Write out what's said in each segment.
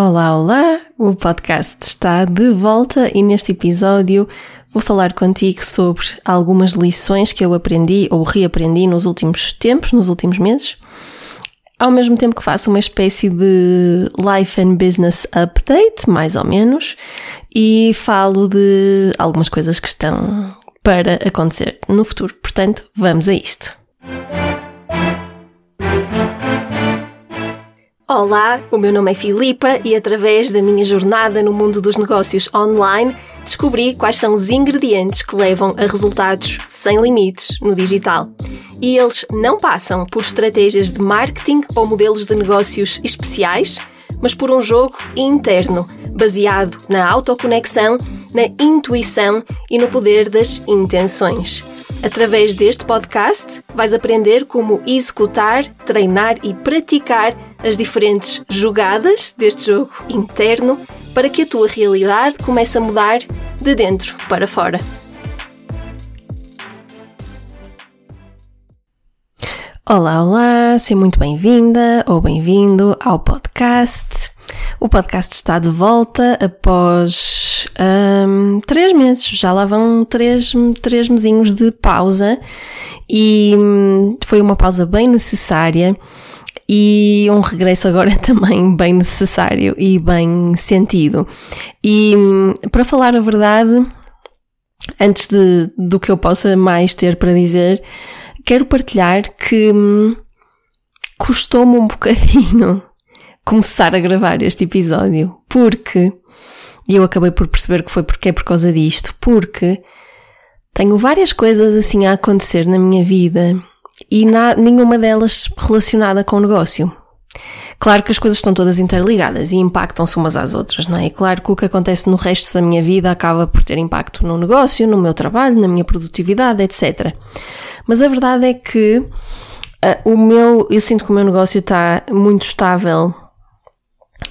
Olá, olá! O podcast está de volta e neste episódio vou falar contigo sobre algumas lições que eu aprendi ou reaprendi nos últimos tempos, nos últimos meses. Ao mesmo tempo que faço uma espécie de life and business update, mais ou menos, e falo de algumas coisas que estão para acontecer no futuro. Portanto, vamos a isto. Olá, o meu nome é Filipa e através da minha jornada no mundo dos negócios online descobri quais são os ingredientes que levam a resultados sem limites no digital. E eles não passam por estratégias de marketing ou modelos de negócios especiais, mas por um jogo interno, baseado na autoconexão, na intuição e no poder das intenções. Através deste podcast, vais aprender como executar, treinar e praticar as diferentes jogadas deste jogo interno para que a tua realidade comece a mudar de dentro para fora. Olá, olá, seja muito bem-vinda ou bem-vindo ao podcast. O podcast está de volta após um, três meses, já lá vão três, três mesinhos de pausa e hum, foi uma pausa bem necessária e um regresso agora também bem necessário e bem sentido. E hum, para falar a verdade, antes de, do que eu possa mais ter para dizer, quero partilhar que hum, custou-me um bocadinho começar a gravar este episódio, porque e eu acabei por perceber que foi porque é por causa disto, porque tenho várias coisas assim a acontecer na minha vida e na, nenhuma delas relacionada com o negócio. Claro que as coisas estão todas interligadas e impactam-se umas às outras, não é? E claro que o que acontece no resto da minha vida acaba por ter impacto no negócio, no meu trabalho, na minha produtividade, etc. Mas a verdade é que uh, o meu, eu sinto que o meu negócio está muito estável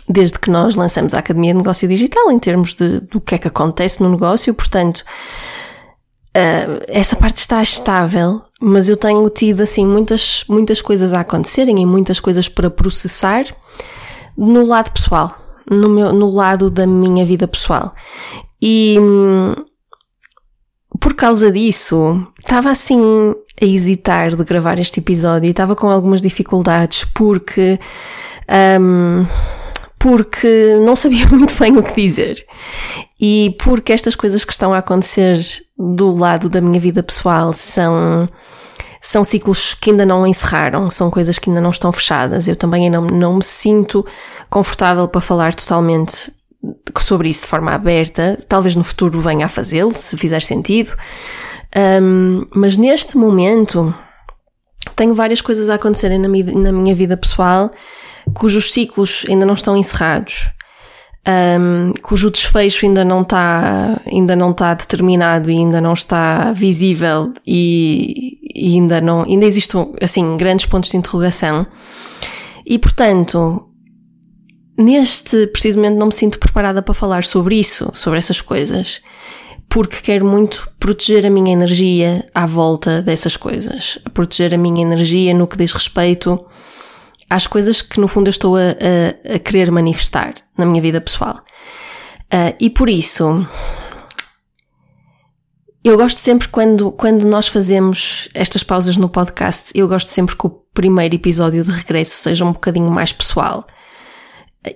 desde que nós lançamos a Academia de Negócio Digital em termos de, do que é que acontece no negócio, portanto, uh, essa parte está estável mas eu tenho tido assim muitas, muitas coisas a acontecerem e muitas coisas para processar no lado pessoal, no, meu, no lado da minha vida pessoal. E hum, por causa disso, estava assim a hesitar de gravar este episódio e estava com algumas dificuldades porque. Um, porque não sabia muito bem o que dizer. E porque estas coisas que estão a acontecer do lado da minha vida pessoal são são ciclos que ainda não encerraram, são coisas que ainda não estão fechadas. Eu também não, não me sinto confortável para falar totalmente sobre isso de forma aberta. Talvez no futuro venha a fazê-lo, se fizer sentido. Um, mas neste momento tenho várias coisas a acontecerem na, na minha vida pessoal cujos ciclos ainda não estão encerrados um, cujo desfecho ainda não está ainda não está determinado e ainda não está visível e, e, ainda não ainda existem assim grandes pontos de interrogação. E portanto neste precisamente não me sinto preparada para falar sobre isso sobre essas coisas porque quero muito proteger a minha energia à volta dessas coisas. Proteger a minha energia no que diz respeito às coisas que no fundo eu estou a, a, a querer manifestar na minha vida pessoal. Uh, e por isso, eu gosto sempre quando, quando nós fazemos estas pausas no podcast, eu gosto sempre que o primeiro episódio de regresso seja um bocadinho mais pessoal.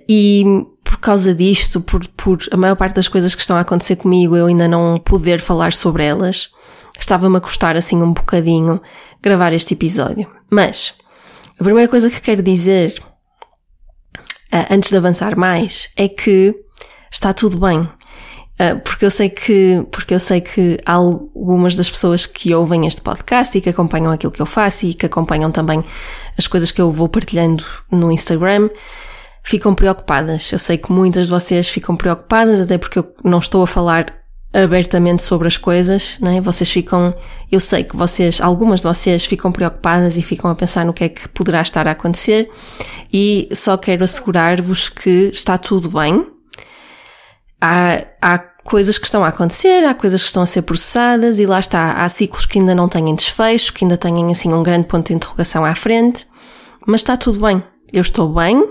E por causa disto, por, por a maior parte das coisas que estão a acontecer comigo, eu ainda não poder falar sobre elas, estava-me a custar assim um bocadinho gravar este episódio. Mas a primeira coisa que quero dizer, uh, antes de avançar mais, é que está tudo bem. Uh, porque eu sei que, porque eu sei que algumas das pessoas que ouvem este podcast e que acompanham aquilo que eu faço e que acompanham também as coisas que eu vou partilhando no Instagram, ficam preocupadas. Eu sei que muitas de vocês ficam preocupadas, até porque eu não estou a falar abertamente sobre as coisas, né? Vocês ficam, eu sei que vocês, algumas de vocês ficam preocupadas e ficam a pensar no que é que poderá estar a acontecer e só quero assegurar-vos que está tudo bem. Há, há coisas que estão a acontecer, há coisas que estão a ser processadas e lá está, há ciclos que ainda não têm desfecho, que ainda têm assim um grande ponto de interrogação à frente, mas está tudo bem. Eu estou bem,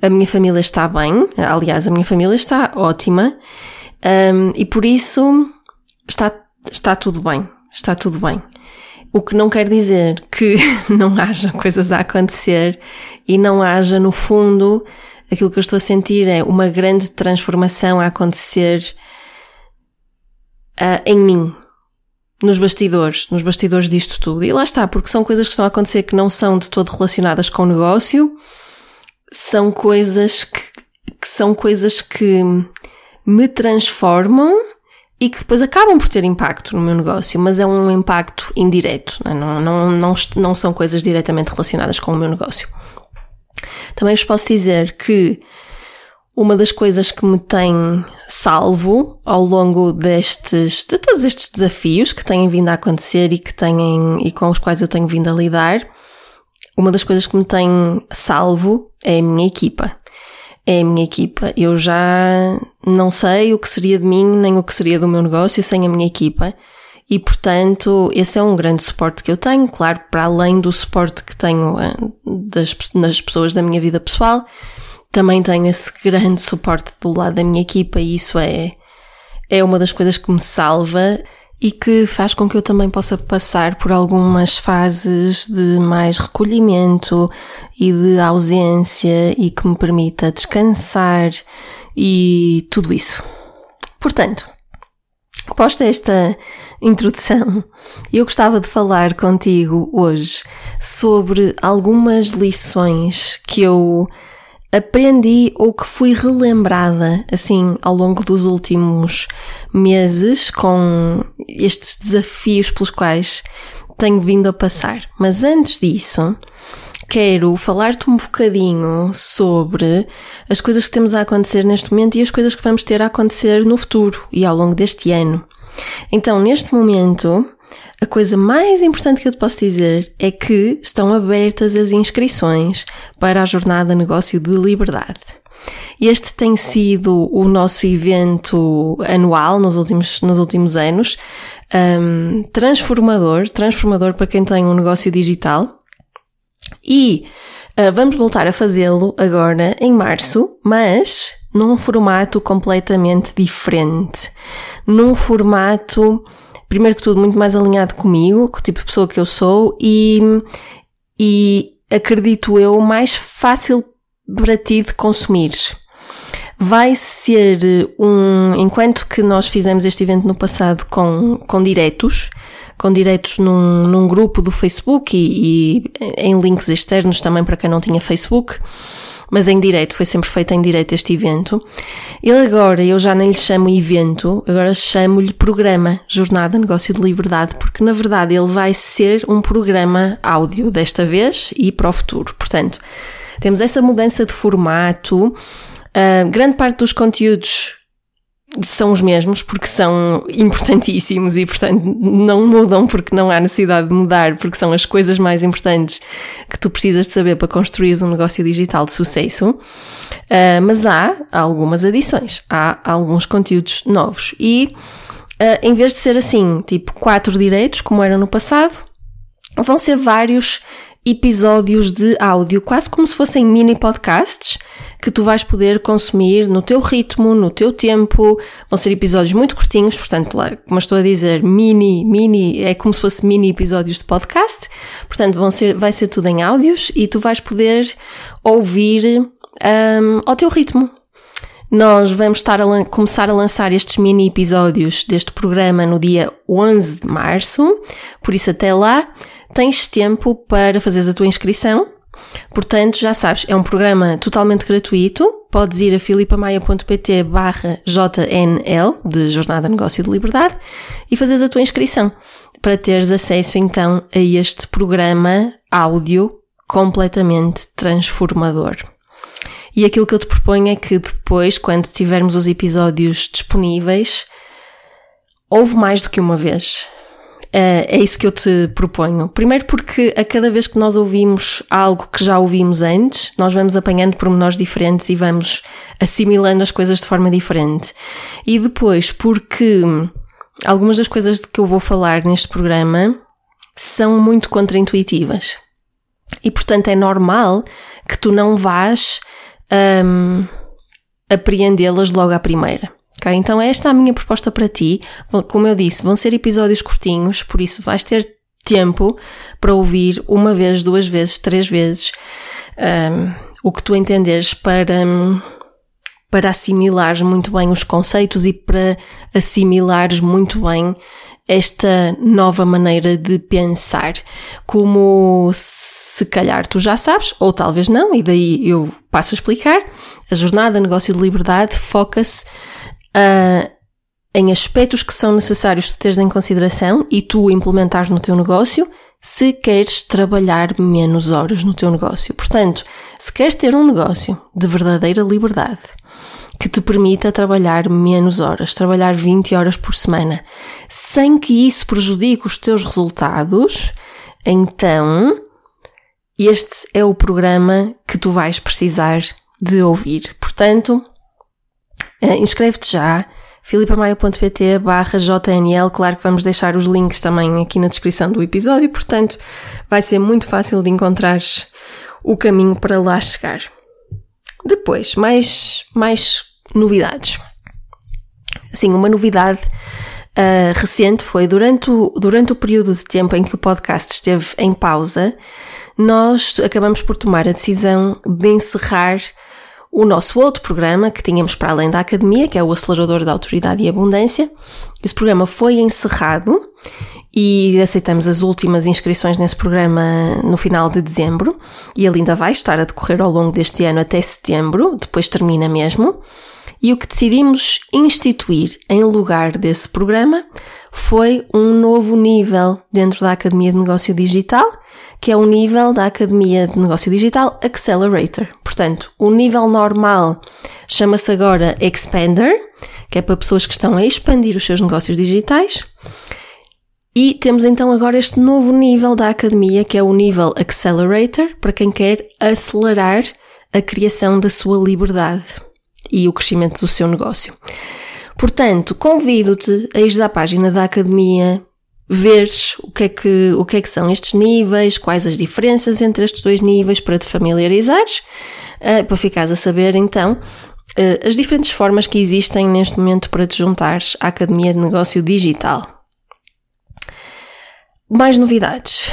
a minha família está bem, aliás, a minha família está ótima, um, e por isso está, está tudo bem, está tudo bem. O que não quer dizer que não haja coisas a acontecer e não haja, no fundo, aquilo que eu estou a sentir é uma grande transformação a acontecer uh, em mim, nos bastidores, nos bastidores disto tudo. E lá está, porque são coisas que estão a acontecer que não são de todo relacionadas com o negócio, são coisas que, que são coisas que me transformam e que depois acabam por ter impacto no meu negócio, mas é um impacto indireto, não, é? não, não, não, não são coisas diretamente relacionadas com o meu negócio. Também vos posso dizer que uma das coisas que me tem salvo ao longo destes, de todos estes desafios que têm vindo a acontecer e que têm, e com os quais eu tenho vindo a lidar, uma das coisas que me tem salvo é a minha equipa. É a minha equipa. Eu já não sei o que seria de mim nem o que seria do meu negócio sem a minha equipa. E portanto, esse é um grande suporte que eu tenho, claro, para além do suporte que tenho eh, das, das pessoas da minha vida pessoal, também tenho esse grande suporte do lado da minha equipa e isso é, é uma das coisas que me salva e que faz com que eu também possa passar por algumas fases de mais recolhimento e de ausência e que me permita descansar e tudo isso. Portanto, posta esta introdução, eu gostava de falar contigo hoje sobre algumas lições que eu aprendi ou que fui relembrada assim ao longo dos últimos meses com estes desafios pelos quais tenho vindo a passar. Mas antes disso, quero falar-te um bocadinho sobre as coisas que temos a acontecer neste momento e as coisas que vamos ter a acontecer no futuro e ao longo deste ano. Então, neste momento, a coisa mais importante que eu te posso dizer é que estão abertas as inscrições para a Jornada Negócio de Liberdade. Este tem sido o nosso evento anual nos últimos, nos últimos anos, um, transformador, transformador para quem tem um negócio digital. E uh, vamos voltar a fazê-lo agora em março, mas num formato completamente diferente. Num formato primeiro que tudo, muito mais alinhado comigo, com o tipo de pessoa que eu sou e, e acredito eu, mais fácil para ti de consumires. Vai ser um. Enquanto que nós fizemos este evento no passado com, com diretos, com diretos num, num grupo do Facebook e, e em links externos também para quem não tinha Facebook mas em direito, foi sempre feito em direito este evento. Ele agora, eu já nem lhe chamo evento, agora chamo-lhe programa Jornada Negócio de Liberdade, porque na verdade ele vai ser um programa áudio desta vez e para o futuro. Portanto, temos essa mudança de formato. Uh, grande parte dos conteúdos são os mesmos porque são importantíssimos e, portanto, não mudam porque não há necessidade de mudar, porque são as coisas mais importantes que tu precisas de saber para construir um negócio digital de sucesso. Uh, mas há algumas adições, há alguns conteúdos novos. E uh, em vez de ser assim, tipo quatro direitos, como era no passado, vão ser vários episódios de áudio, quase como se fossem mini podcasts que tu vais poder consumir no teu ritmo, no teu tempo. Vão ser episódios muito curtinhos, portanto, como estou a dizer, mini, mini, é como se fosse mini episódios de podcast. Portanto, vão ser, vai ser tudo em áudios e tu vais poder ouvir um, ao teu ritmo. Nós vamos estar a começar a lançar estes mini episódios deste programa no dia 11 de março, por isso até lá tens tempo para fazeres a tua inscrição Portanto, já sabes, é um programa totalmente gratuito. Podes ir a filipamaia.pt barra JNL, de Jornada Negócio de Liberdade, e fazeres a tua inscrição para teres acesso então a este programa áudio completamente transformador. E aquilo que eu te proponho é que depois, quando tivermos os episódios disponíveis, houve mais do que uma vez. Uh, é isso que eu te proponho. Primeiro, porque a cada vez que nós ouvimos algo que já ouvimos antes, nós vamos apanhando pormenores diferentes e vamos assimilando as coisas de forma diferente. E depois, porque algumas das coisas de que eu vou falar neste programa são muito contraintuitivas. E portanto é normal que tu não vás um, apreendê-las logo à primeira. Okay? Então, esta é a minha proposta para ti. Como eu disse, vão ser episódios curtinhos, por isso vais ter tempo para ouvir uma vez, duas vezes, três vezes um, o que tu entenderes para, para assimilares muito bem os conceitos e para assimilares muito bem esta nova maneira de pensar, como se calhar tu já sabes, ou talvez não, e daí eu passo a explicar. A jornada Negócio de Liberdade foca-se uh, em aspectos que são necessários tu teres em consideração e tu implementares no teu negócio se queres trabalhar menos horas no teu negócio. Portanto, se queres ter um negócio de verdadeira liberdade, que te permita trabalhar menos horas, trabalhar 20 horas por semana, sem que isso prejudique os teus resultados, então este é o programa que tu vais precisar de ouvir. Portanto, inscreve-te já filipamaio.pt barra JNL, claro que vamos deixar os links também aqui na descrição do episódio, portanto vai ser muito fácil de encontrares o caminho para lá chegar. Depois, mais, mais novidades. Sim, uma novidade uh, recente foi durante o, durante o período de tempo em que o podcast esteve em pausa, nós acabamos por tomar a decisão de encerrar o nosso outro programa que tínhamos para além da academia, que é o Acelerador da Autoridade e Abundância. Esse programa foi encerrado e aceitamos as últimas inscrições nesse programa no final de dezembro e ele ainda vai estar a decorrer ao longo deste ano até setembro, depois termina mesmo. E o que decidimos instituir em lugar desse programa foi um novo nível dentro da Academia de Negócio Digital, que é o nível da Academia de Negócio Digital Accelerator. Portanto, o nível normal chama-se agora Expander, que é para pessoas que estão a expandir os seus negócios digitais. E temos então agora este novo nível da academia, que é o nível Accelerator, para quem quer acelerar a criação da sua liberdade e o crescimento do seu negócio. Portanto, convido-te a ires à página da academia, veres o que, é que, o que é que são estes níveis, quais as diferenças entre estes dois níveis para te familiarizares, uh, para ficares a saber então uh, as diferentes formas que existem neste momento para te juntares à Academia de Negócio Digital. Mais novidades.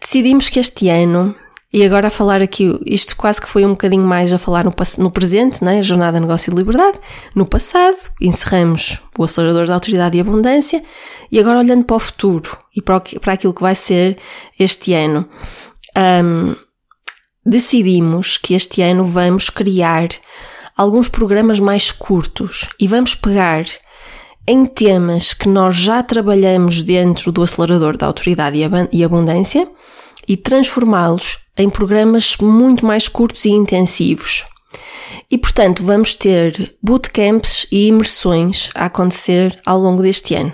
Decidimos que este ano, e agora a falar aqui, isto quase que foi um bocadinho mais a falar no, no presente, né? Jornada Negócio de Liberdade. No passado, encerramos o acelerador da autoridade e abundância, e agora olhando para o futuro e para, o, para aquilo que vai ser este ano, um, decidimos que este ano vamos criar alguns programas mais curtos e vamos pegar em temas que nós já trabalhamos dentro do acelerador da autoridade e abundância e transformá-los em programas muito mais curtos e intensivos. E portanto, vamos ter bootcamps e imersões a acontecer ao longo deste ano.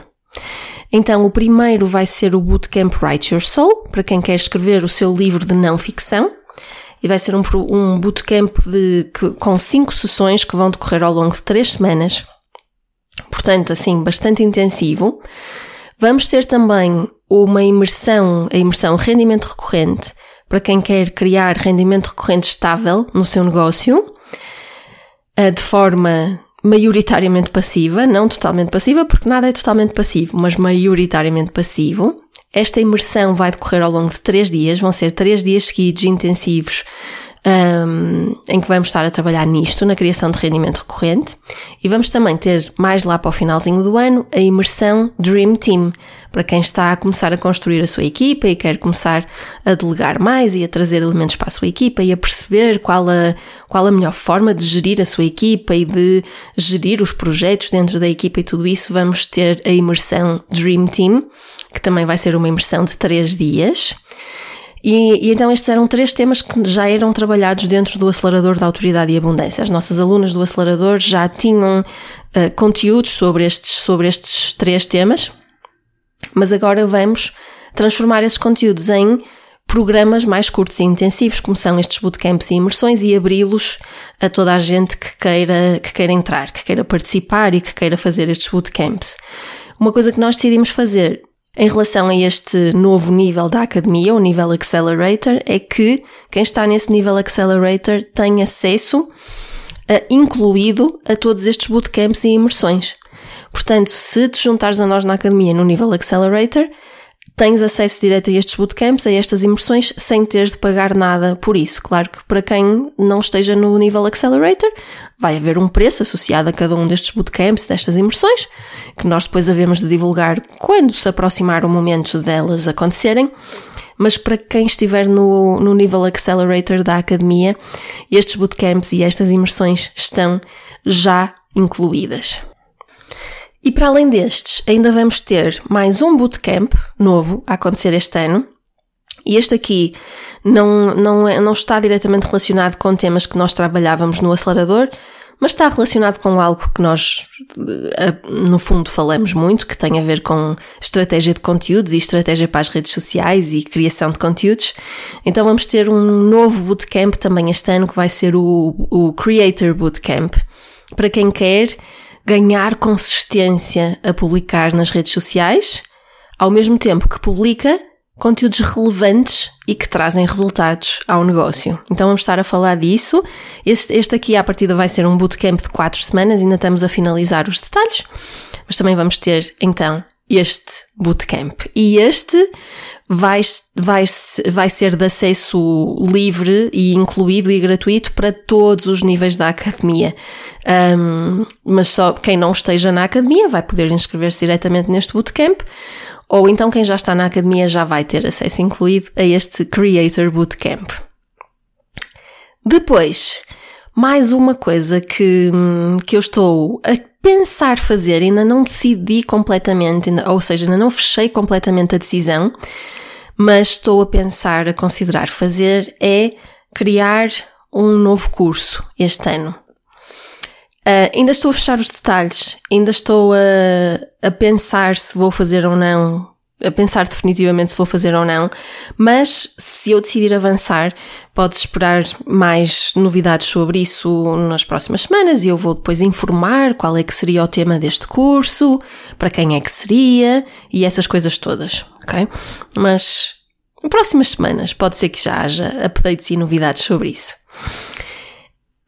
Então, o primeiro vai ser o Bootcamp Write Your Soul, para quem quer escrever o seu livro de não ficção. E vai ser um, um bootcamp de, que, com cinco sessões que vão decorrer ao longo de três semanas portanto, assim, bastante intensivo. Vamos ter também uma imersão, a imersão rendimento recorrente, para quem quer criar rendimento recorrente estável no seu negócio, eh, de forma maioritariamente passiva, não totalmente passiva, porque nada é totalmente passivo, mas maioritariamente passivo. Esta imersão vai decorrer ao longo de três dias, vão ser três dias seguidos intensivos um, em que vamos estar a trabalhar nisto, na criação de rendimento recorrente, e vamos também ter mais lá para o finalzinho do ano a imersão Dream Team, para quem está a começar a construir a sua equipa e quer começar a delegar mais e a trazer elementos para a sua equipa e a perceber qual a, qual a melhor forma de gerir a sua equipa e de gerir os projetos dentro da equipa e tudo isso, vamos ter a imersão Dream Team, que também vai ser uma imersão de três dias. E, e, então estes eram três temas que já eram trabalhados dentro do acelerador da autoridade e abundância. As nossas alunas do acelerador já tinham uh, conteúdos sobre estes, sobre estes três temas, mas agora vamos transformar esses conteúdos em programas mais curtos e intensivos, como são estes bootcamps e imersões, e abri-los a toda a gente que queira, que queira entrar, que queira participar e que queira fazer estes bootcamps. Uma coisa que nós decidimos fazer em relação a este novo nível da academia, o nível Accelerator, é que quem está nesse nível Accelerator tem acesso a, incluído a todos estes bootcamps e imersões. Portanto, se te juntares a nós na academia no nível Accelerator, tens acesso direto a estes bootcamps, a estas imersões, sem teres de pagar nada por isso. Claro que para quem não esteja no nível Accelerator, vai haver um preço associado a cada um destes bootcamps, destas imersões, que nós depois havemos de divulgar quando se aproximar o momento delas acontecerem. Mas para quem estiver no, no nível Accelerator da academia, estes bootcamps e estas imersões estão já incluídas. E para além destes, ainda vamos ter mais um bootcamp novo a acontecer este ano. E este aqui não, não, é, não está diretamente relacionado com temas que nós trabalhávamos no acelerador, mas está relacionado com algo que nós, eh, no fundo, falamos muito, que tem a ver com estratégia de conteúdos e estratégia para as redes sociais e criação de conteúdos. Então vamos ter um novo bootcamp também este ano, que vai ser o, o Creator Bootcamp. Para quem quer ganhar consistência a publicar nas redes sociais, ao mesmo tempo que publica conteúdos relevantes e que trazem resultados ao negócio. Então vamos estar a falar disso. Este, este aqui, à partida, vai ser um bootcamp de quatro semanas, ainda estamos a finalizar os detalhes, mas também vamos ter então este bootcamp. E este vai, vai, vai ser de acesso livre e incluído e gratuito para todos os níveis da academia. Um, mas só quem não esteja na academia vai poder inscrever-se diretamente neste bootcamp, ou então quem já está na academia já vai ter acesso incluído a este Creator Bootcamp. Depois, mais uma coisa que, que eu estou a pensar fazer, ainda não decidi completamente, ou seja, ainda não fechei completamente a decisão, mas estou a pensar, a considerar fazer, é criar um novo curso este ano. Uh, ainda estou a fechar os detalhes, ainda estou a, a pensar se vou fazer ou não a pensar definitivamente se vou fazer ou não, mas se eu decidir avançar, podes esperar mais novidades sobre isso nas próximas semanas e eu vou depois informar qual é que seria o tema deste curso, para quem é que seria e essas coisas todas, ok? Mas nas próximas semanas pode ser que já haja updates e novidades sobre isso.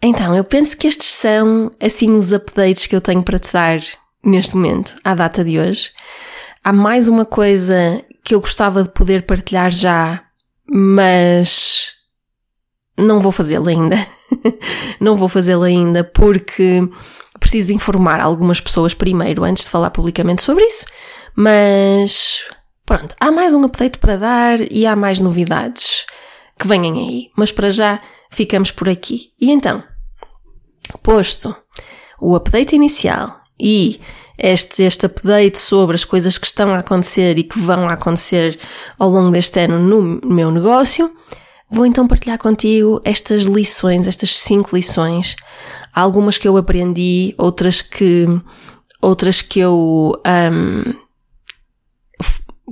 Então, eu penso que estes são assim os updates que eu tenho para te dar neste momento, à data de hoje. Há mais uma coisa que eu gostava de poder partilhar já, mas não vou fazê-lo ainda. não vou fazê-lo ainda porque preciso informar algumas pessoas primeiro antes de falar publicamente sobre isso. Mas pronto, há mais um update para dar e há mais novidades que venham aí. Mas para já ficamos por aqui. E então, posto o update inicial e este, este update sobre as coisas que estão a acontecer e que vão acontecer ao longo deste ano no meu negócio, vou então partilhar contigo estas lições, estas cinco lições, algumas que eu aprendi, outras que, outras que eu um,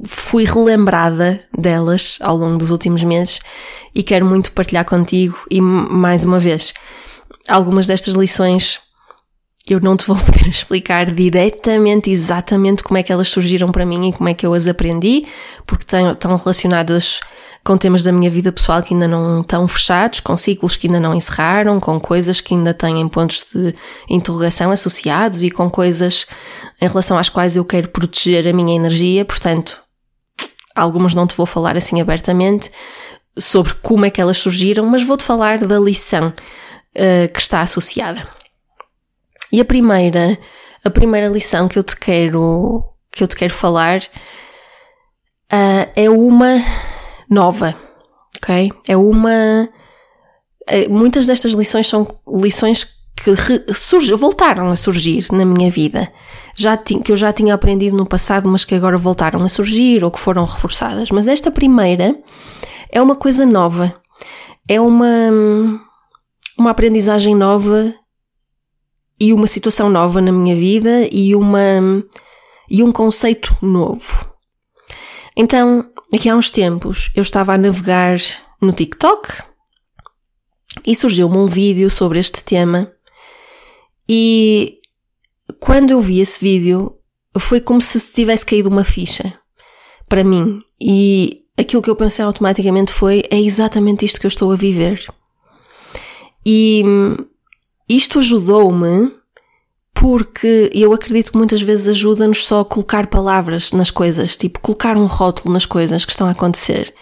fui relembrada delas ao longo dos últimos meses e quero muito partilhar contigo e mais uma vez algumas destas lições eu não te vou poder explicar diretamente, exatamente como é que elas surgiram para mim e como é que eu as aprendi, porque estão relacionadas com temas da minha vida pessoal que ainda não estão fechados, com ciclos que ainda não encerraram, com coisas que ainda têm pontos de interrogação associados e com coisas em relação às quais eu quero proteger a minha energia, portanto, algumas não te vou falar assim abertamente sobre como é que elas surgiram, mas vou-te falar da lição uh, que está associada. E a primeira, a primeira lição que eu te quero, que eu te quero falar uh, é uma nova, ok? É uma. Uh, muitas destas lições são lições que voltaram a surgir na minha vida. Já que eu já tinha aprendido no passado, mas que agora voltaram a surgir ou que foram reforçadas. Mas esta primeira é uma coisa nova. É uma, uma aprendizagem nova e uma situação nova na minha vida e uma e um conceito novo. Então, aqui há uns tempos, eu estava a navegar no TikTok e surgiu-me um vídeo sobre este tema e quando eu vi esse vídeo foi como se tivesse caído uma ficha. para mim. E aquilo que eu pensei automaticamente foi: é exatamente isto que eu estou a viver. E isto ajudou-me porque eu acredito que muitas vezes ajuda-nos só a colocar palavras nas coisas, tipo colocar um rótulo nas coisas que estão a acontecer,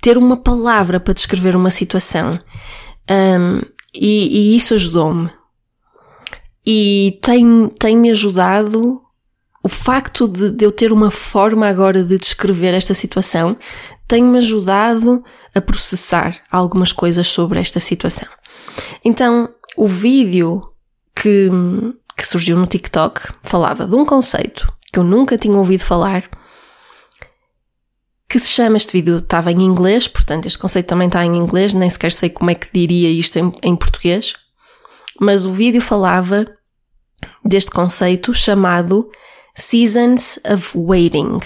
ter uma palavra para descrever uma situação. Um, e, e, isso ajudou-me. E tem-me tem ajudado o facto de, de eu ter uma forma agora de descrever esta situação, tem-me ajudado a processar algumas coisas sobre esta situação. Então, o vídeo que, que surgiu no TikTok falava de um conceito que eu nunca tinha ouvido falar, que se chama, este vídeo estava em inglês, portanto este conceito também está em inglês, nem sequer sei como é que diria isto em, em português, mas o vídeo falava deste conceito chamado Seasons of Waiting.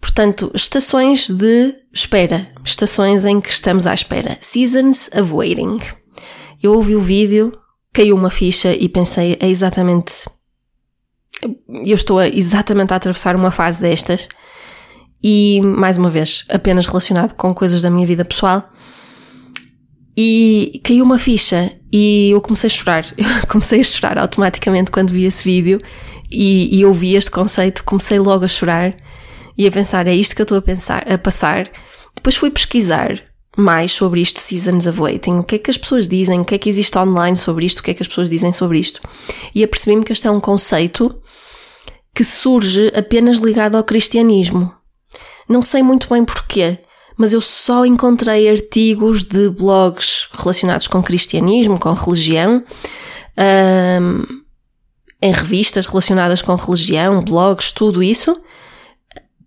Portanto, estações de espera, estações em que estamos à espera. Seasons of Waiting. Eu ouvi o vídeo, caiu uma ficha e pensei, é exatamente. Eu estou a, exatamente a atravessar uma fase destas. E, mais uma vez, apenas relacionado com coisas da minha vida pessoal. E caiu uma ficha e eu comecei a chorar. Eu comecei a chorar automaticamente quando vi esse vídeo e, e ouvi este conceito. Comecei logo a chorar e a pensar: é isto que eu estou a, pensar, a passar. Depois fui pesquisar mais sobre isto, Seasons of Waiting, o que é que as pessoas dizem, o que é que existe online sobre isto, o que é que as pessoas dizem sobre isto. E apercebi-me que este é um conceito que surge apenas ligado ao cristianismo. Não sei muito bem porquê, mas eu só encontrei artigos de blogs relacionados com cristianismo, com religião, um, em revistas relacionadas com religião, blogs, tudo isso.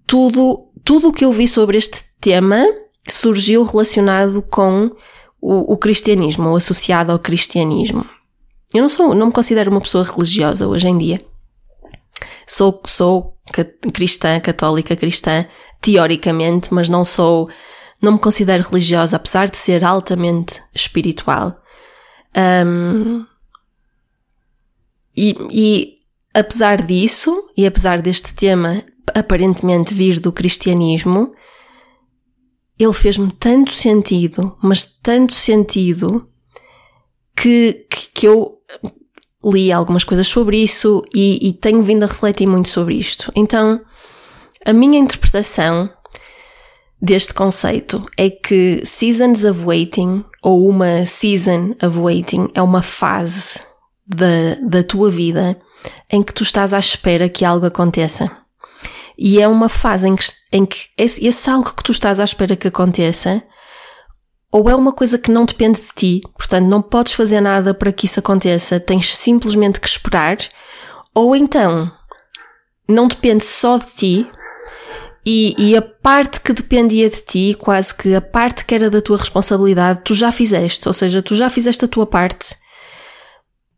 Tudo, tudo o que eu vi sobre este tema surgiu relacionado com o, o cristianismo, ou associado ao cristianismo. Eu não sou, não me considero uma pessoa religiosa hoje em dia. Sou, sou cristã, católica cristã, teoricamente, mas não sou, não me considero religiosa, apesar de ser altamente espiritual. Um, e, e apesar disso, e apesar deste tema aparentemente vir do cristianismo, ele fez-me tanto sentido, mas tanto sentido, que, que, que eu li algumas coisas sobre isso e, e, tenho vindo a refletir muito sobre isto. Então, a minha interpretação deste conceito é que seasons of waiting, ou uma season of waiting, é uma fase da, da tua vida em que tu estás à espera que algo aconteça. E é uma fase em que, em que esse, esse algo que tu estás à espera que aconteça, ou é uma coisa que não depende de ti, portanto não podes fazer nada para que isso aconteça, tens simplesmente que esperar, ou então não depende só de ti, e, e, a parte que dependia de ti, quase que a parte que era da tua responsabilidade, tu já fizeste, ou seja, tu já fizeste a tua parte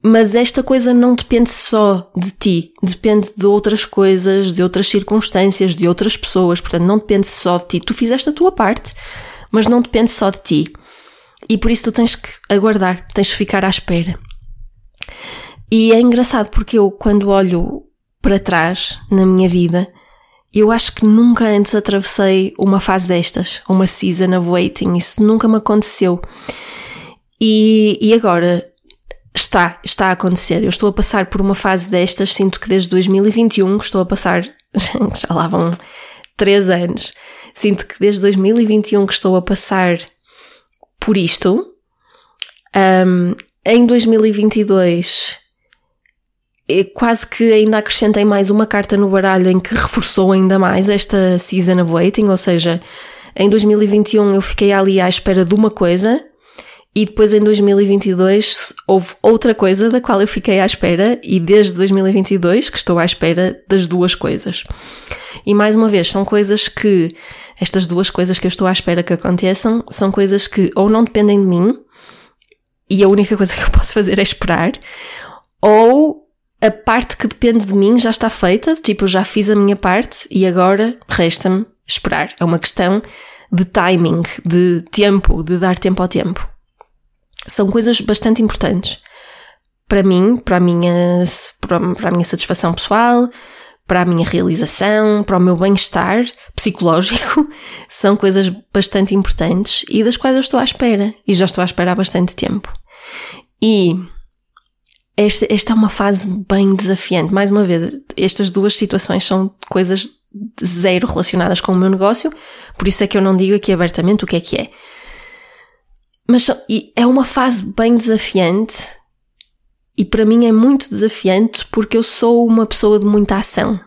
mas esta coisa não depende só de ti, depende de outras coisas, de outras circunstâncias, de outras pessoas, portanto não depende só de ti. Tu fizeste a tua parte, mas não depende só de ti. E por isso tu tens que aguardar, tens que ficar à espera. E é engraçado porque eu, quando olho para trás na minha vida, eu acho que nunca antes atravessei uma fase destas, uma season of waiting. Isso nunca me aconteceu. E, e agora, está, está a acontecer. Eu estou a passar por uma fase destas, sinto que desde 2021 estou a passar, já lá vão três anos, sinto que desde 2021 que estou a passar por isto. Um, em 2022 quase que ainda acrescentei mais uma carta no baralho em que reforçou ainda mais esta season of waiting, ou seja, em 2021 eu fiquei ali à espera de uma coisa e depois em 2022 houve outra coisa da qual eu fiquei à espera, e desde 2022 que estou à espera das duas coisas. E mais uma vez, são coisas que, estas duas coisas que eu estou à espera que aconteçam, são coisas que ou não dependem de mim, e a única coisa que eu posso fazer é esperar, ou a parte que depende de mim já está feita, tipo, já fiz a minha parte e agora resta-me esperar. É uma questão de timing, de tempo, de dar tempo ao tempo são coisas bastante importantes para mim, para a minha, para a minha satisfação pessoal, para a minha realização, para o meu bem-estar psicológico, são coisas bastante importantes e das quais eu estou à espera. E já estou à espera há bastante tempo. E esta, esta é uma fase bem desafiante. Mais uma vez, estas duas situações são coisas zero relacionadas com o meu negócio, por isso é que eu não digo aqui abertamente o que é que é. Mas é uma fase bem desafiante e para mim é muito desafiante porque eu sou uma pessoa de muita ação.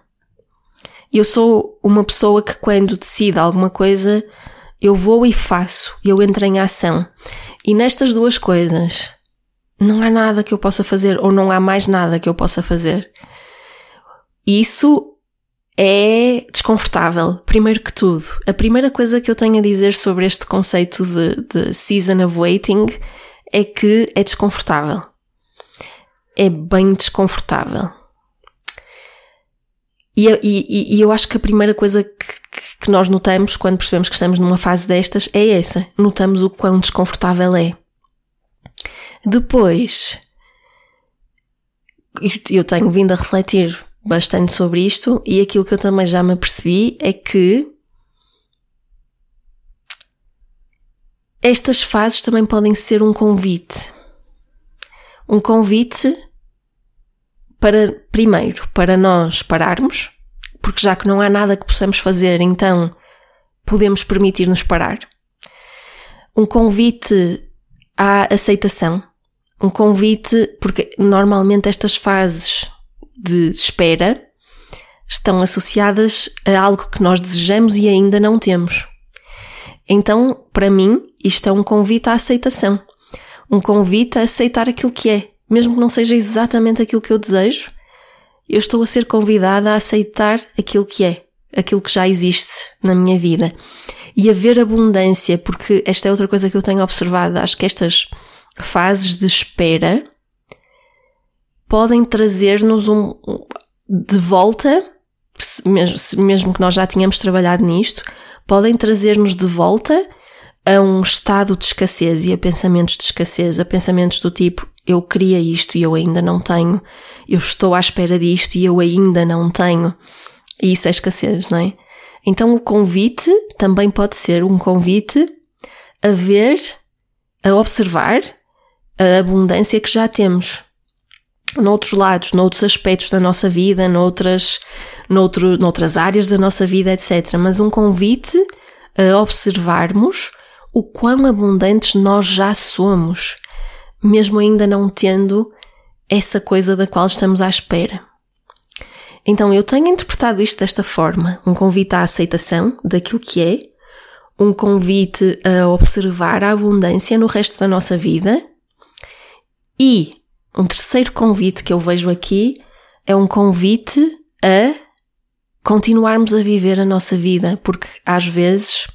Eu sou uma pessoa que quando decide alguma coisa, eu vou e faço, eu entro em ação. E nestas duas coisas, não há nada que eu possa fazer ou não há mais nada que eu possa fazer. Isso é desconfortável, primeiro que tudo. A primeira coisa que eu tenho a dizer sobre este conceito de, de season of waiting é que é desconfortável. É bem desconfortável. E, e, e eu acho que a primeira coisa que, que nós notamos quando percebemos que estamos numa fase destas é essa. Notamos o quão desconfortável é. Depois, eu tenho vindo a refletir bastante sobre isto e aquilo que eu também já me apercebi é que estas fases também podem ser um convite. Um convite para, primeiro, para nós pararmos, porque já que não há nada que possamos fazer, então podemos permitir-nos parar. Um convite à aceitação. Um convite, porque normalmente estas fases de espera estão associadas a algo que nós desejamos e ainda não temos. Então, para mim, isto é um convite à aceitação. Um convite a aceitar aquilo que é. Mesmo que não seja exatamente aquilo que eu desejo, eu estou a ser convidada a aceitar aquilo que é, aquilo que já existe na minha vida. E a ver abundância, porque esta é outra coisa que eu tenho observado. Acho que estas fases de espera podem trazer-nos um, de volta, mesmo, mesmo que nós já tínhamos trabalhado nisto, podem trazer-nos de volta a um estado de escassez e a pensamentos de escassez, a pensamentos do tipo eu queria isto e eu ainda não tenho, eu estou à espera disto e eu ainda não tenho. E isso é escassez, não é? Então o convite também pode ser um convite a ver, a observar a abundância que já temos noutros lados, noutros aspectos da nossa vida, noutras, noutro, noutras áreas da nossa vida, etc. Mas um convite a observarmos o quão abundantes nós já somos, mesmo ainda não tendo essa coisa da qual estamos à espera. Então eu tenho interpretado isto desta forma: um convite à aceitação daquilo que é, um convite a observar a abundância no resto da nossa vida e um terceiro convite que eu vejo aqui é um convite a continuarmos a viver a nossa vida, porque às vezes,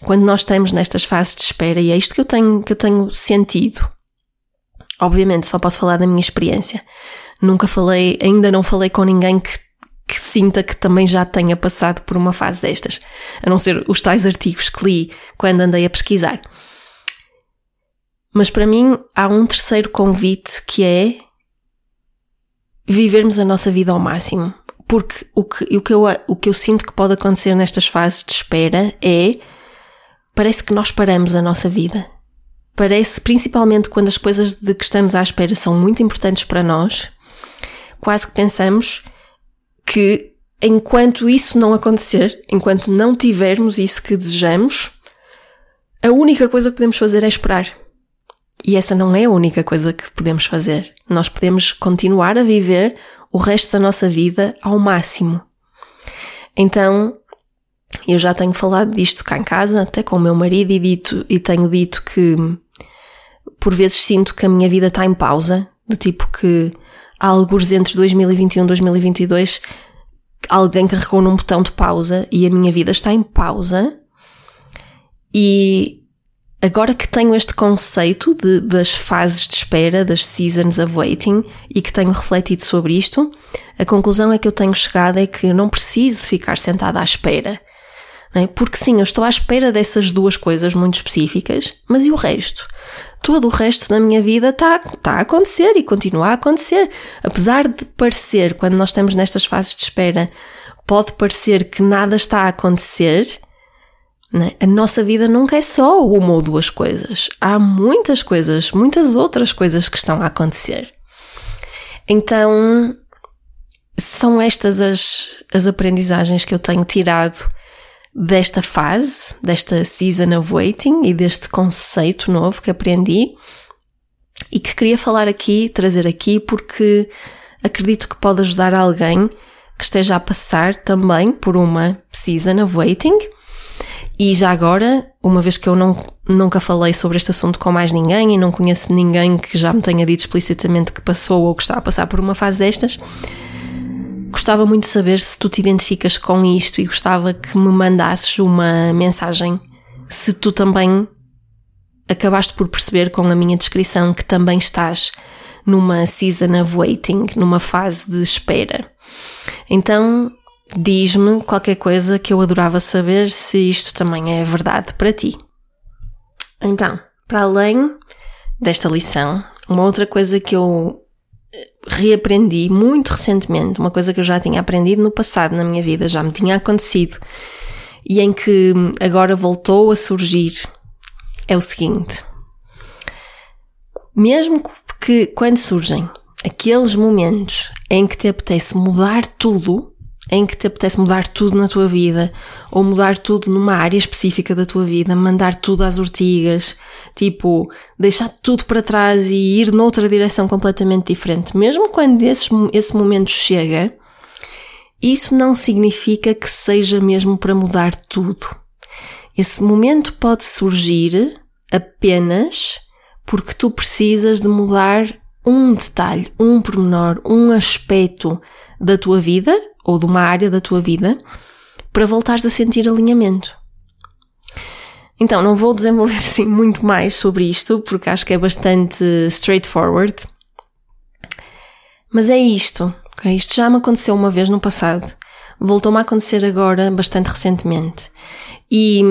quando nós estamos nestas fases de espera, e é isto que eu tenho, que eu tenho sentido, obviamente só posso falar da minha experiência. Nunca falei, ainda não falei com ninguém que, que sinta que também já tenha passado por uma fase destas, a não ser os tais artigos que li quando andei a pesquisar. Mas para mim há um terceiro convite que é vivermos a nossa vida ao máximo. Porque o que, o, que eu, o que eu sinto que pode acontecer nestas fases de espera é. Parece que nós paramos a nossa vida. Parece, principalmente quando as coisas de que estamos à espera são muito importantes para nós, quase que pensamos que enquanto isso não acontecer, enquanto não tivermos isso que desejamos, a única coisa que podemos fazer é esperar. E essa não é a única coisa que podemos fazer. Nós podemos continuar a viver o resto da nossa vida ao máximo. Então, eu já tenho falado disto cá em casa, até com o meu marido, e, dito, e tenho dito que por vezes sinto que a minha vida está em pausa, do tipo que alguns entre 2021 e 2022 alguém carregou num botão de pausa e a minha vida está em pausa. E Agora que tenho este conceito de, das fases de espera, das seasons of waiting, e que tenho refletido sobre isto, a conclusão é que eu tenho chegado é que eu não preciso ficar sentada à espera. É? Porque sim, eu estou à espera dessas duas coisas muito específicas, mas e o resto? Todo o resto da minha vida está, está a acontecer e continua a acontecer. Apesar de parecer, quando nós estamos nestas fases de espera, pode parecer que nada está a acontecer, é? a nossa vida nunca é só uma ou duas coisas. Há muitas coisas, muitas outras coisas que estão a acontecer. Então, são estas as, as aprendizagens que eu tenho tirado desta fase, desta season of waiting e deste conceito novo que aprendi e que queria falar aqui, trazer aqui, porque acredito que pode ajudar alguém que esteja a passar também por uma season of waiting. E já agora, uma vez que eu não, nunca falei sobre este assunto com mais ninguém e não conheço ninguém que já me tenha dito explicitamente que passou ou que está a passar por uma fase destas, Gostava muito de saber se tu te identificas com isto e gostava que me mandasses uma mensagem se tu também acabaste por perceber com a minha descrição que também estás numa season of waiting, numa fase de espera. Então, diz-me qualquer coisa que eu adorava saber se isto também é verdade para ti. Então, para além desta lição, uma outra coisa que eu reaprendi muito recentemente, uma coisa que eu já tinha aprendido no passado na minha vida, já me tinha acontecido e em que agora voltou a surgir, é o seguinte: mesmo que quando surgem aqueles momentos em que te apetece mudar tudo, em que te apetece mudar tudo na tua vida, ou mudar tudo numa área específica da tua vida, mandar tudo às ortigas, tipo, deixar tudo para trás e ir noutra direção completamente diferente. Mesmo quando esse, esse momento chega, isso não significa que seja mesmo para mudar tudo. Esse momento pode surgir apenas porque tu precisas de mudar um detalhe, um pormenor, um aspecto da tua vida ou de uma área da tua vida para voltares a sentir alinhamento. Então, não vou desenvolver assim muito mais sobre isto, porque acho que é bastante straightforward. Mas é isto, ok? Isto já me aconteceu uma vez no passado. Voltou-me a acontecer agora, bastante recentemente. E,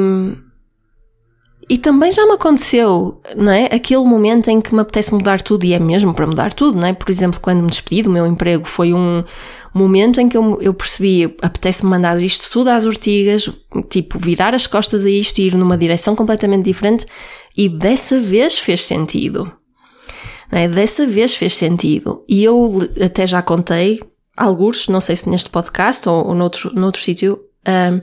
e também já me aconteceu, não é? Aquele momento em que me apetece mudar tudo, e é mesmo para mudar tudo, não é? Por exemplo, quando me despedi do meu emprego, foi um, momento em que eu, eu percebi, apetece-me mandar isto tudo às ortigas, tipo, virar as costas a isto e ir numa direção completamente diferente, e dessa vez fez sentido. É? Dessa vez fez sentido. E eu até já contei, alguns, não sei se neste podcast ou, ou noutro, noutro sítio, um,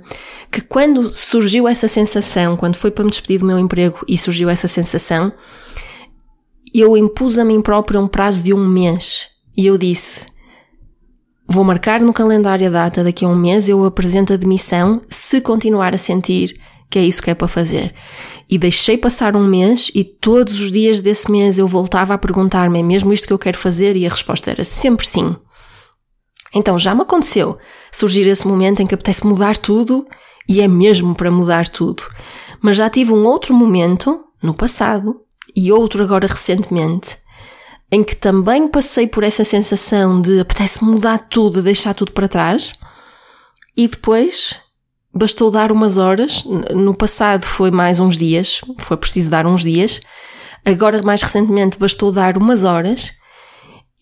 que quando surgiu essa sensação, quando foi para me despedir do meu emprego e surgiu essa sensação, eu impus a mim própria um prazo de um mês. E eu disse: Vou marcar no calendário a data, daqui a um mês eu apresento a demissão se continuar a sentir que é isso que é para fazer. E deixei passar um mês e todos os dias desse mês eu voltava a perguntar-me: é mesmo isto que eu quero fazer? E a resposta era sempre sim. Então já me aconteceu surgir esse momento em que apetece mudar tudo e é mesmo para mudar tudo. Mas já tive um outro momento no passado e outro agora recentemente em que também passei por essa sensação de apetece mudar tudo, deixar tudo para trás, e depois bastou dar umas horas. No passado foi mais uns dias, foi preciso dar uns dias. Agora, mais recentemente, bastou dar umas horas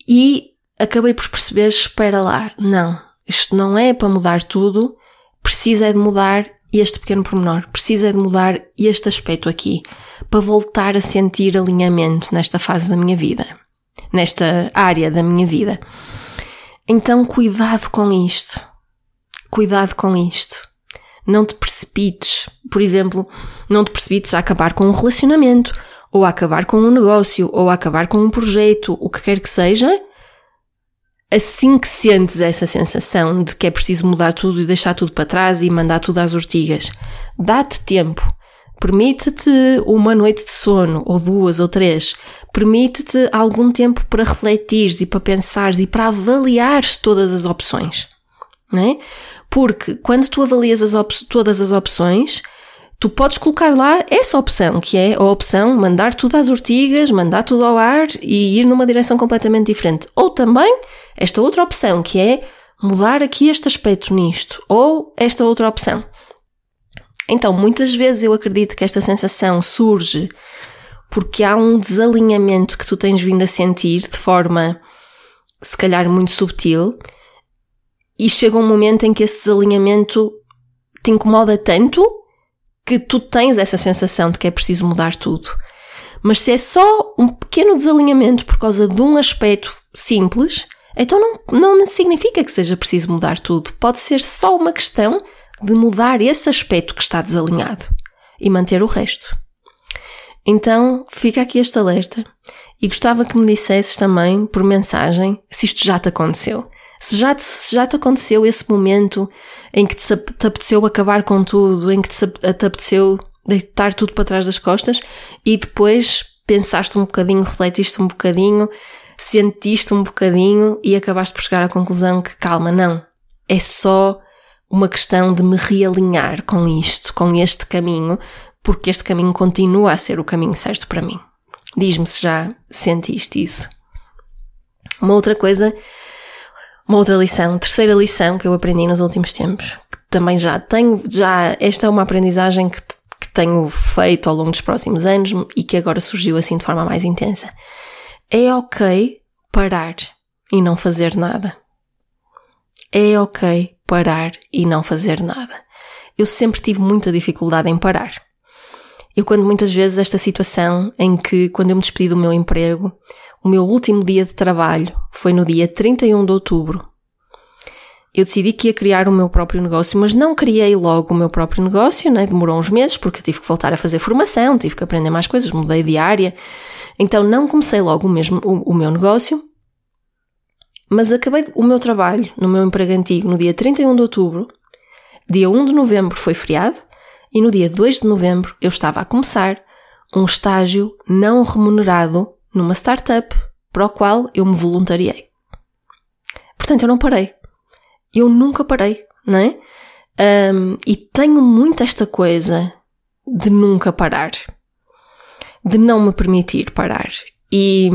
e acabei por perceber: espera lá, não, isto não é para mudar tudo, precisa é de mudar este pequeno pormenor, precisa é de mudar este aspecto aqui, para voltar a sentir alinhamento nesta fase da minha vida nesta área da minha vida. Então, cuidado com isto. Cuidado com isto. Não te precipites. Por exemplo, não te precipites a acabar com um relacionamento, ou a acabar com um negócio, ou a acabar com um projeto, o que quer que seja. Assim que sentes essa sensação de que é preciso mudar tudo e deixar tudo para trás e mandar tudo às ortigas, dá-te tempo Permite-te uma noite de sono, ou duas, ou três. Permite-te algum tempo para refletires e para pensares e para avaliares todas as opções. Não é? Porque quando tu avalias as todas as opções, tu podes colocar lá essa opção, que é a opção mandar tudo às ortigas, mandar tudo ao ar e ir numa direção completamente diferente. Ou também esta outra opção, que é mudar aqui este aspecto nisto, ou esta outra opção. Então, muitas vezes eu acredito que esta sensação surge porque há um desalinhamento que tu tens vindo a sentir de forma, se calhar, muito subtil, e chega um momento em que esse desalinhamento te incomoda tanto que tu tens essa sensação de que é preciso mudar tudo. Mas se é só um pequeno desalinhamento por causa de um aspecto simples, então não, não significa que seja preciso mudar tudo. Pode ser só uma questão de mudar esse aspecto que está desalinhado e manter o resto. Então fica aqui este alerta e gostava que me dissesses também por mensagem se isto já te aconteceu. Se já te, se já te aconteceu esse momento em que te, te apeteceu acabar com tudo, em que te, te apeteceu deitar tudo para trás das costas e depois pensaste um bocadinho, refletiste um bocadinho, sentiste um bocadinho e acabaste por chegar à conclusão que calma, não. É só uma questão de me realinhar com isto, com este caminho, porque este caminho continua a ser o caminho certo para mim. Diz-me se já sentiste isso. Uma outra coisa, uma outra lição, terceira lição que eu aprendi nos últimos tempos, que também já tenho, já, esta é uma aprendizagem que, que tenho feito ao longo dos próximos anos e que agora surgiu assim de forma mais intensa. É ok parar e não fazer nada. É ok parar e não fazer nada. Eu sempre tive muita dificuldade em parar. Eu quando muitas vezes esta situação em que quando eu me despedi do meu emprego, o meu último dia de trabalho foi no dia 31 de outubro. Eu decidi que ia criar o meu próprio negócio, mas não criei logo o meu próprio negócio, né? demorou uns meses porque eu tive que voltar a fazer formação, tive que aprender mais coisas, mudei de área. Então não comecei logo o mesmo o, o meu negócio, mas acabei o meu trabalho no meu emprego antigo no dia 31 de outubro, dia 1 de novembro foi feriado, e no dia 2 de novembro eu estava a começar um estágio não remunerado numa startup para o qual eu me voluntariei. Portanto, eu não parei. Eu nunca parei, não é? Um, e tenho muito esta coisa de nunca parar, de não me permitir parar. E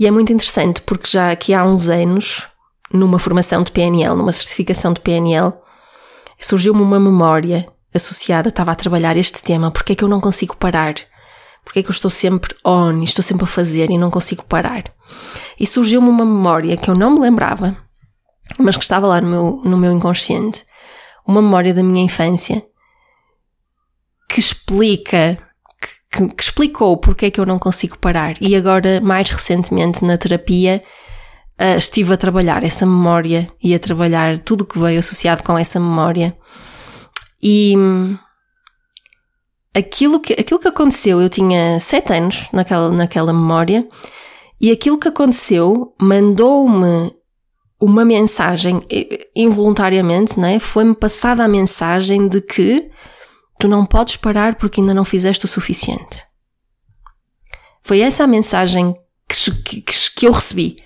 e é muito interessante porque já aqui há uns anos, numa formação de PNL, numa certificação de PNL, surgiu-me uma memória associada, estava a trabalhar este tema, porque é que eu não consigo parar? Porque é que eu estou sempre on, estou sempre a fazer e não consigo parar? E surgiu-me uma memória que eu não me lembrava, mas que estava lá no meu, no meu inconsciente, uma memória da minha infância que explica que, que explicou porque é que eu não consigo parar. E agora, mais recentemente, na terapia, uh, estive a trabalhar essa memória e a trabalhar tudo o que veio associado com essa memória. E hum, aquilo que, aquilo que aconteceu, eu tinha sete anos naquela, naquela memória, e aquilo que aconteceu mandou-me uma mensagem, involuntariamente, né? foi-me passada a mensagem de que Tu não podes parar porque ainda não fizeste o suficiente. Foi essa a mensagem que, que, que eu recebi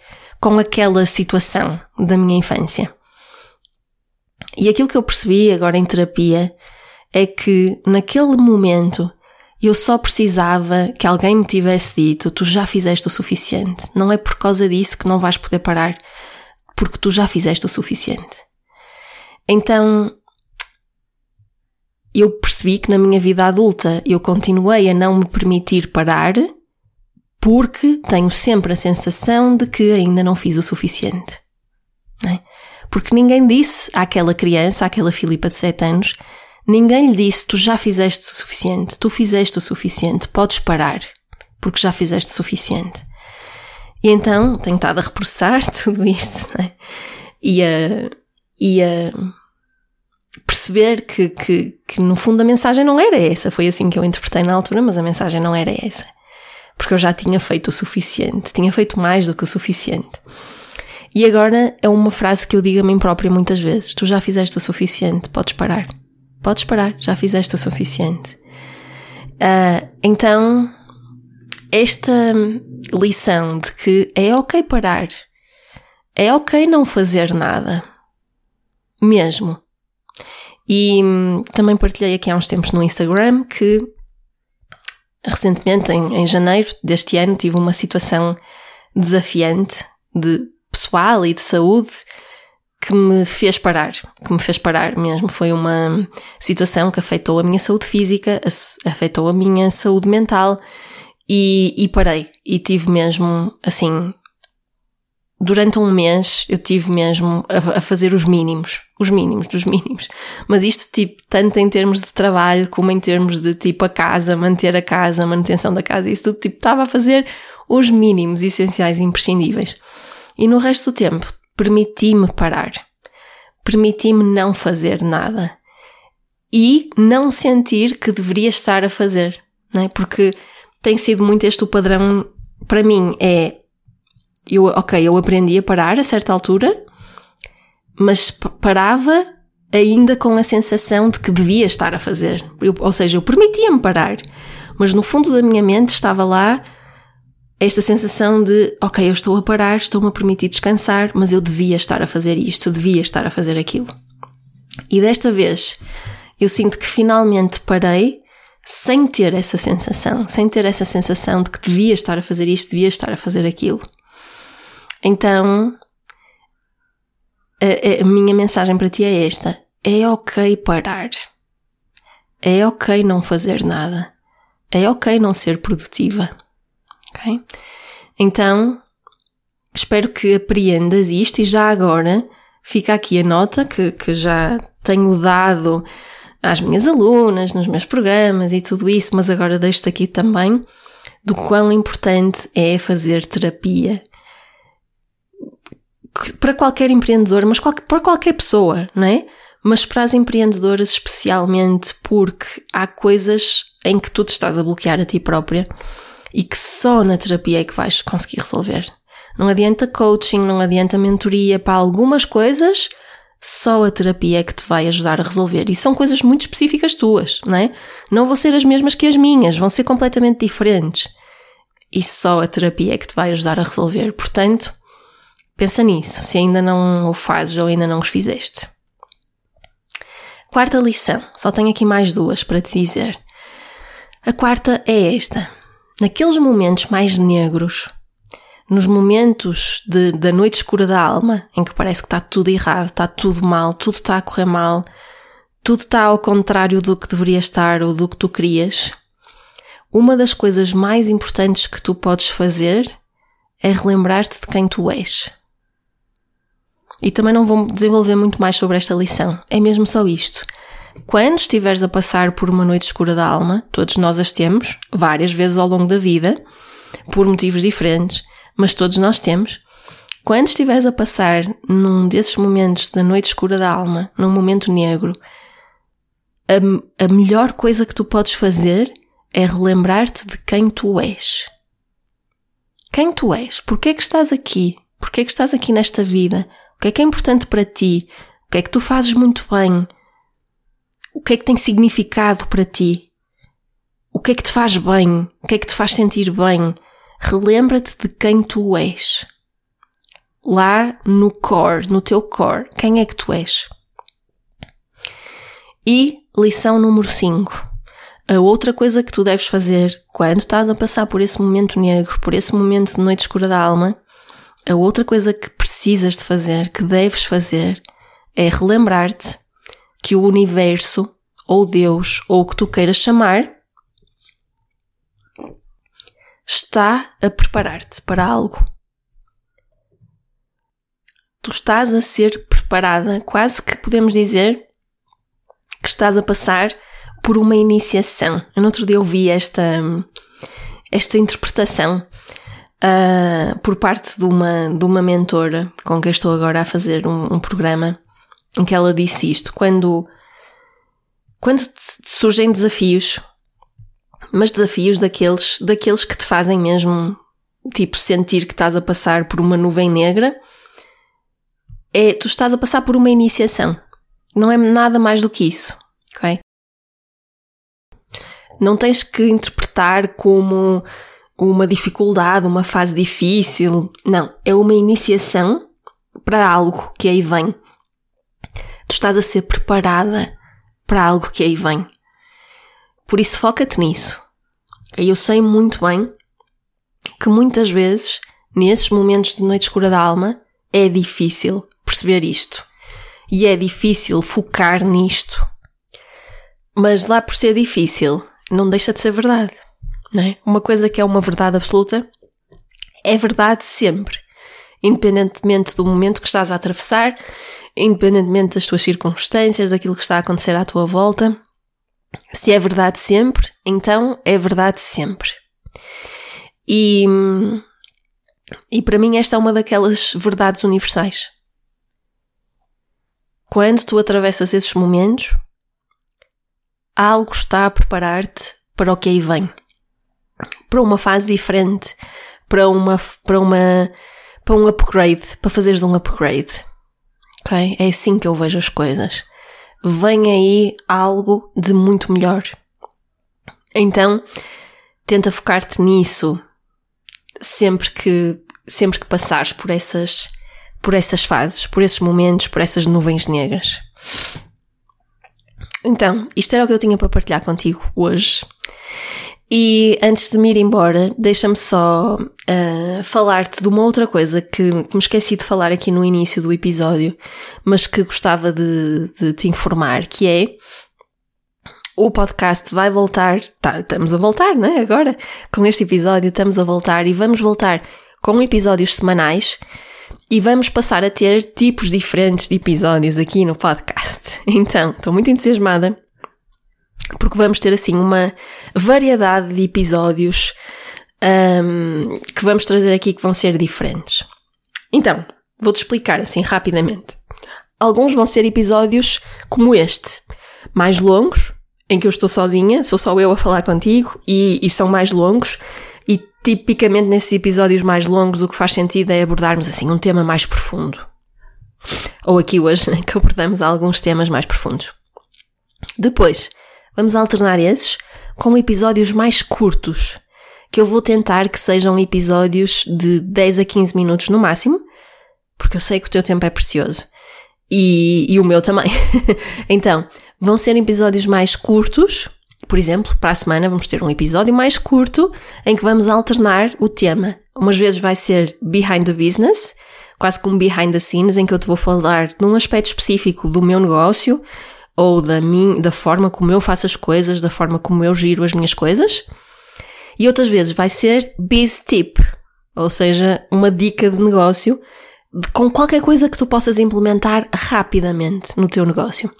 com aquela situação da minha infância. E aquilo que eu percebi agora em terapia é que naquele momento eu só precisava que alguém me tivesse dito: Tu já fizeste o suficiente. Não é por causa disso que não vais poder parar, porque tu já fizeste o suficiente. Então eu percebi que na minha vida adulta eu continuei a não me permitir parar porque tenho sempre a sensação de que ainda não fiz o suficiente. É? Porque ninguém disse àquela criança, àquela Filipa de 7 anos, ninguém lhe disse: Tu já fizeste o suficiente, tu fizeste o suficiente, podes parar, porque já fizeste o suficiente. E então tenho estado a reprocessar tudo isto é? e a. E a perceber que, que, que, no fundo a mensagem não era essa. Foi assim que eu interpretei na altura, mas a mensagem não era essa. Porque eu já tinha feito o suficiente, tinha feito mais do que o suficiente. E agora é uma frase que eu digo a mim própria muitas vezes: Tu já fizeste o suficiente, podes parar. Podes parar, já fizeste o suficiente. Uh, então, esta lição de que é ok parar, é ok não fazer nada, mesmo e hum, também partilhei aqui há uns tempos no Instagram que recentemente, em, em janeiro deste ano, tive uma situação desafiante de pessoal e de saúde que me fez parar, que me fez parar mesmo. Foi uma situação que afetou a minha saúde física, afetou a minha saúde mental e, e parei. E tive mesmo, assim, durante um mês eu tive mesmo a, a, fazer os mínimos, os mínimos dos mínimos. Mas isto, tipo, tanto em termos de trabalho como em termos de, tipo, a casa, manter a casa, manutenção da casa, isso tudo, tipo, estava a fazer os mínimos essenciais e imprescindíveis. E no resto do tempo, permiti-me parar. Permiti-me não fazer nada. E não sentir que deveria estar a fazer, não é? Porque tem sido muito este o padrão para mim, é eu, ok, eu aprendi a parar a certa altura, mas parava ainda com a sensação de que devia estar a fazer. Eu, ou seja, eu permitia-me parar, mas no fundo da minha mente estava lá esta sensação de, ok, eu estou a parar, estou-me a permitir descansar, mas eu devia estar a fazer isto, eu devia estar a fazer aquilo. E desta vez eu sinto que finalmente parei sem ter essa sensação, sem ter essa sensação de que devia estar a fazer isto, devia estar a fazer aquilo. Então, a, a minha mensagem para ti é esta: é ok parar. É ok não fazer nada. É ok não ser produtiva. Ok? Então, espero que apreendas isto e já agora fica aqui a nota que, que já tenho dado às minhas alunas, nos meus programas e tudo isso, mas agora deixo-te aqui também do quão importante é fazer terapia para qualquer empreendedor, mas para qualquer pessoa, não é? Mas para as empreendedoras especialmente porque há coisas em que tu te estás a bloquear a ti própria e que só na terapia é que vais conseguir resolver. Não adianta coaching, não adianta mentoria para algumas coisas, só a terapia é que te vai ajudar a resolver. E são coisas muito específicas tuas, não é? Não vão ser as mesmas que as minhas, vão ser completamente diferentes. E só a terapia é que te vai ajudar a resolver. Portanto, Pensa nisso, se ainda não o fazes ou ainda não os fizeste. Quarta lição, só tenho aqui mais duas para te dizer. A quarta é esta: naqueles momentos mais negros, nos momentos de, da noite escura da alma, em que parece que está tudo errado, está tudo mal, tudo está a correr mal, tudo está ao contrário do que deveria estar ou do que tu querias, uma das coisas mais importantes que tu podes fazer é relembrar-te de quem tu és. E também não vou desenvolver muito mais sobre esta lição. É mesmo só isto. Quando estiveres a passar por uma noite escura da alma, todos nós as temos, várias vezes ao longo da vida, por motivos diferentes, mas todos nós temos. Quando estiveres a passar num desses momentos da noite escura da alma, num momento negro, a, a melhor coisa que tu podes fazer é relembrar-te de quem tu és. Quem tu és? Porquê é que estás aqui? Porquê é que estás aqui nesta vida? Que é que é importante para ti? O que é que tu fazes muito bem? O que é que tem significado para ti? O que é que te faz bem? O que é que te faz sentir bem? Relembra-te de quem tu és. Lá no core, no teu core, quem é que tu és? E lição número 5. A outra coisa que tu deves fazer quando estás a passar por esse momento negro, por esse momento de noite escura da alma, a outra coisa que precisas de fazer, que deves fazer, é relembrar-te que o universo, ou Deus, ou o que tu queiras chamar, está a preparar-te para algo. Tu estás a ser preparada, quase que podemos dizer que estás a passar por uma iniciação. Eu no outro dia ouvi esta, esta interpretação uh, por parte de uma, de uma mentora com quem estou agora a fazer um, um programa, em que ela disse isto: quando, quando te surgem desafios, mas desafios daqueles, daqueles que te fazem mesmo tipo sentir que estás a passar por uma nuvem negra, é tu estás a passar por uma iniciação. Não é nada mais do que isso, ok? Não tens que interpretar como uma dificuldade, uma fase difícil. Não, é uma iniciação para algo que aí vem. Tu estás a ser preparada para algo que aí vem. Por isso, foca-te nisso. Eu sei muito bem que muitas vezes, nesses momentos de noite escura da alma, é difícil perceber isto. e é difícil focar nisto. Mas lá por ser difícil, não deixa de ser verdade. É? Uma coisa que é uma verdade absoluta é verdade sempre. Independentemente do momento que estás a atravessar, independentemente das tuas circunstâncias, daquilo que está a acontecer à tua volta. Se é verdade sempre, então é verdade sempre. E, e para mim, esta é uma daquelas verdades universais. Quando tu atravessas esses momentos, algo está a preparar-te para o que aí vem. Para uma fase diferente, para uma, para uma, para um upgrade, para fazeres um upgrade. Ok? É assim que eu vejo as coisas. Vem aí algo de muito melhor. Então, tenta focar-te nisso sempre que, sempre que passares por essas, por essas fases, por esses momentos, por essas nuvens negras. Então, isto era o que eu tinha para partilhar contigo hoje. E antes de me ir embora, deixa-me só uh, falar-te de uma outra coisa que, me esqueci de falar aqui no início do episódio, mas que gostava de, de te informar, que é o podcast vai voltar, tá, estamos a voltar, não é? Agora, com este episódio, estamos a voltar e vamos voltar com episódios semanais e vamos passar a ter tipos diferentes de episódios aqui no podcast. Então, estou muito entusiasmada porque vamos ter assim uma variedade de episódios um, que vamos trazer aqui que vão ser diferentes. Então, vou-te explicar assim rapidamente. Alguns vão ser episódios como este, mais longos, em que eu estou sozinha, sou só eu a falar contigo e, e são mais longos tipicamente nesses episódios mais longos o que faz sentido é abordarmos assim um tema mais profundo. Ou aqui hoje que abordamos alguns temas mais profundos. Depois, vamos alternar esses com episódios mais curtos, que eu vou tentar que sejam episódios de 10 a 15 minutos no máximo, porque eu sei que o teu tempo é precioso. E, e o meu também. então, vão ser episódios mais curtos, por exemplo, para a semana vamos ter um episódio mais curto em que vamos alternar o tema. Umas vezes vai ser Behind the Business, quase como Behind the Scenes, em que eu te vou falar de um aspecto específico do meu negócio ou da, minha, da forma como eu faço as coisas, da forma como eu giro as minhas coisas. E outras vezes vai ser Biz Tip, ou seja, uma dica de negócio com qualquer coisa que tu possas implementar rapidamente no teu negócio.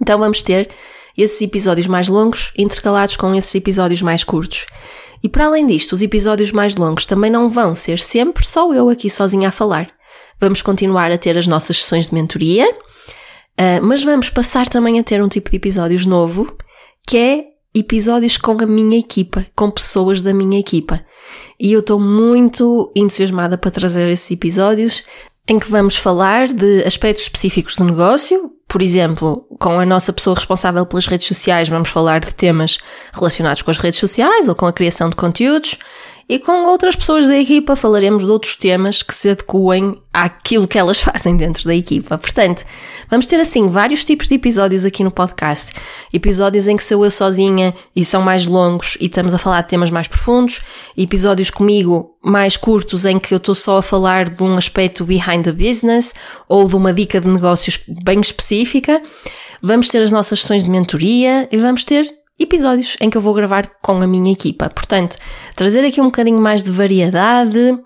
Então vamos ter esses episódios mais longos intercalados com esses episódios mais curtos. E para além disto, os episódios mais longos também não vão ser sempre só eu aqui sozinha a falar. Vamos continuar a ter as nossas sessões de mentoria, uh, mas vamos passar também a ter um tipo de episódios novo, que é episódios com a minha equipa, com pessoas da minha equipa. E eu estou muito entusiasmada para trazer esses episódios em que vamos falar de aspectos específicos do negócio, por exemplo, com a nossa pessoa responsável pelas redes sociais, vamos falar de temas relacionados com as redes sociais ou com a criação de conteúdos. E com outras pessoas da equipa falaremos de outros temas que se adequem àquilo que elas fazem dentro da equipa. Portanto, vamos ter assim vários tipos de episódios aqui no podcast. Episódios em que sou eu sozinha e são mais longos e estamos a falar de temas mais profundos. Episódios comigo mais curtos em que eu estou só a falar de um aspecto behind the business ou de uma dica de negócios bem específica. Vamos ter as nossas sessões de mentoria e vamos ter episódios em que eu vou gravar com a minha equipa. Portanto, trazer aqui um bocadinho mais de variedade,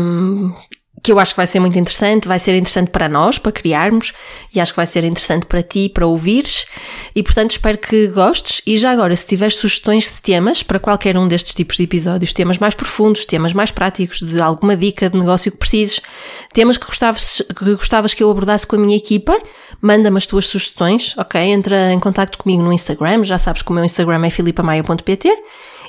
um, que eu acho que vai ser muito interessante, vai ser interessante para nós, para criarmos, e acho que vai ser interessante para ti, para ouvires, e portanto espero que gostes. E já agora, se tiveres sugestões de temas para qualquer um destes tipos de episódios, temas mais profundos, temas mais práticos, de alguma dica de negócio que precises, temas que gostavas que, gostavas que eu abordasse com a minha equipa, manda-me as tuas sugestões, ok? Entra em contato comigo no Instagram, já sabes que o meu Instagram é filipamaia.pt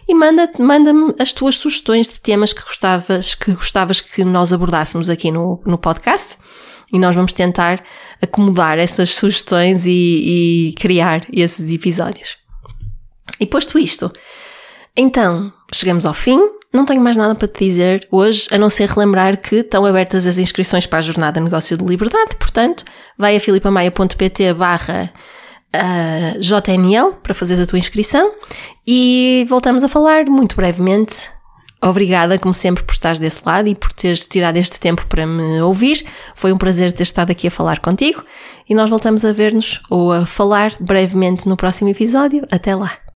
e manda-me manda as tuas sugestões de temas que gostavas que, gostavas que nós abordássemos aqui no, no podcast e nós vamos tentar acomodar essas sugestões e, e criar esses episódios. E posto isto, então chegamos ao fim. Não tenho mais nada para te dizer hoje, a não ser relembrar que estão abertas as inscrições para a Jornada Negócio de Liberdade, portanto, vai a filipamaia.pt barra uh, JML para fazeres a tua inscrição e voltamos a falar muito brevemente Obrigada, como sempre, por estares desse lado e por teres tirado este tempo para me ouvir. Foi um prazer ter estado aqui a falar contigo e nós voltamos a ver-nos ou a falar brevemente no próximo episódio. Até lá!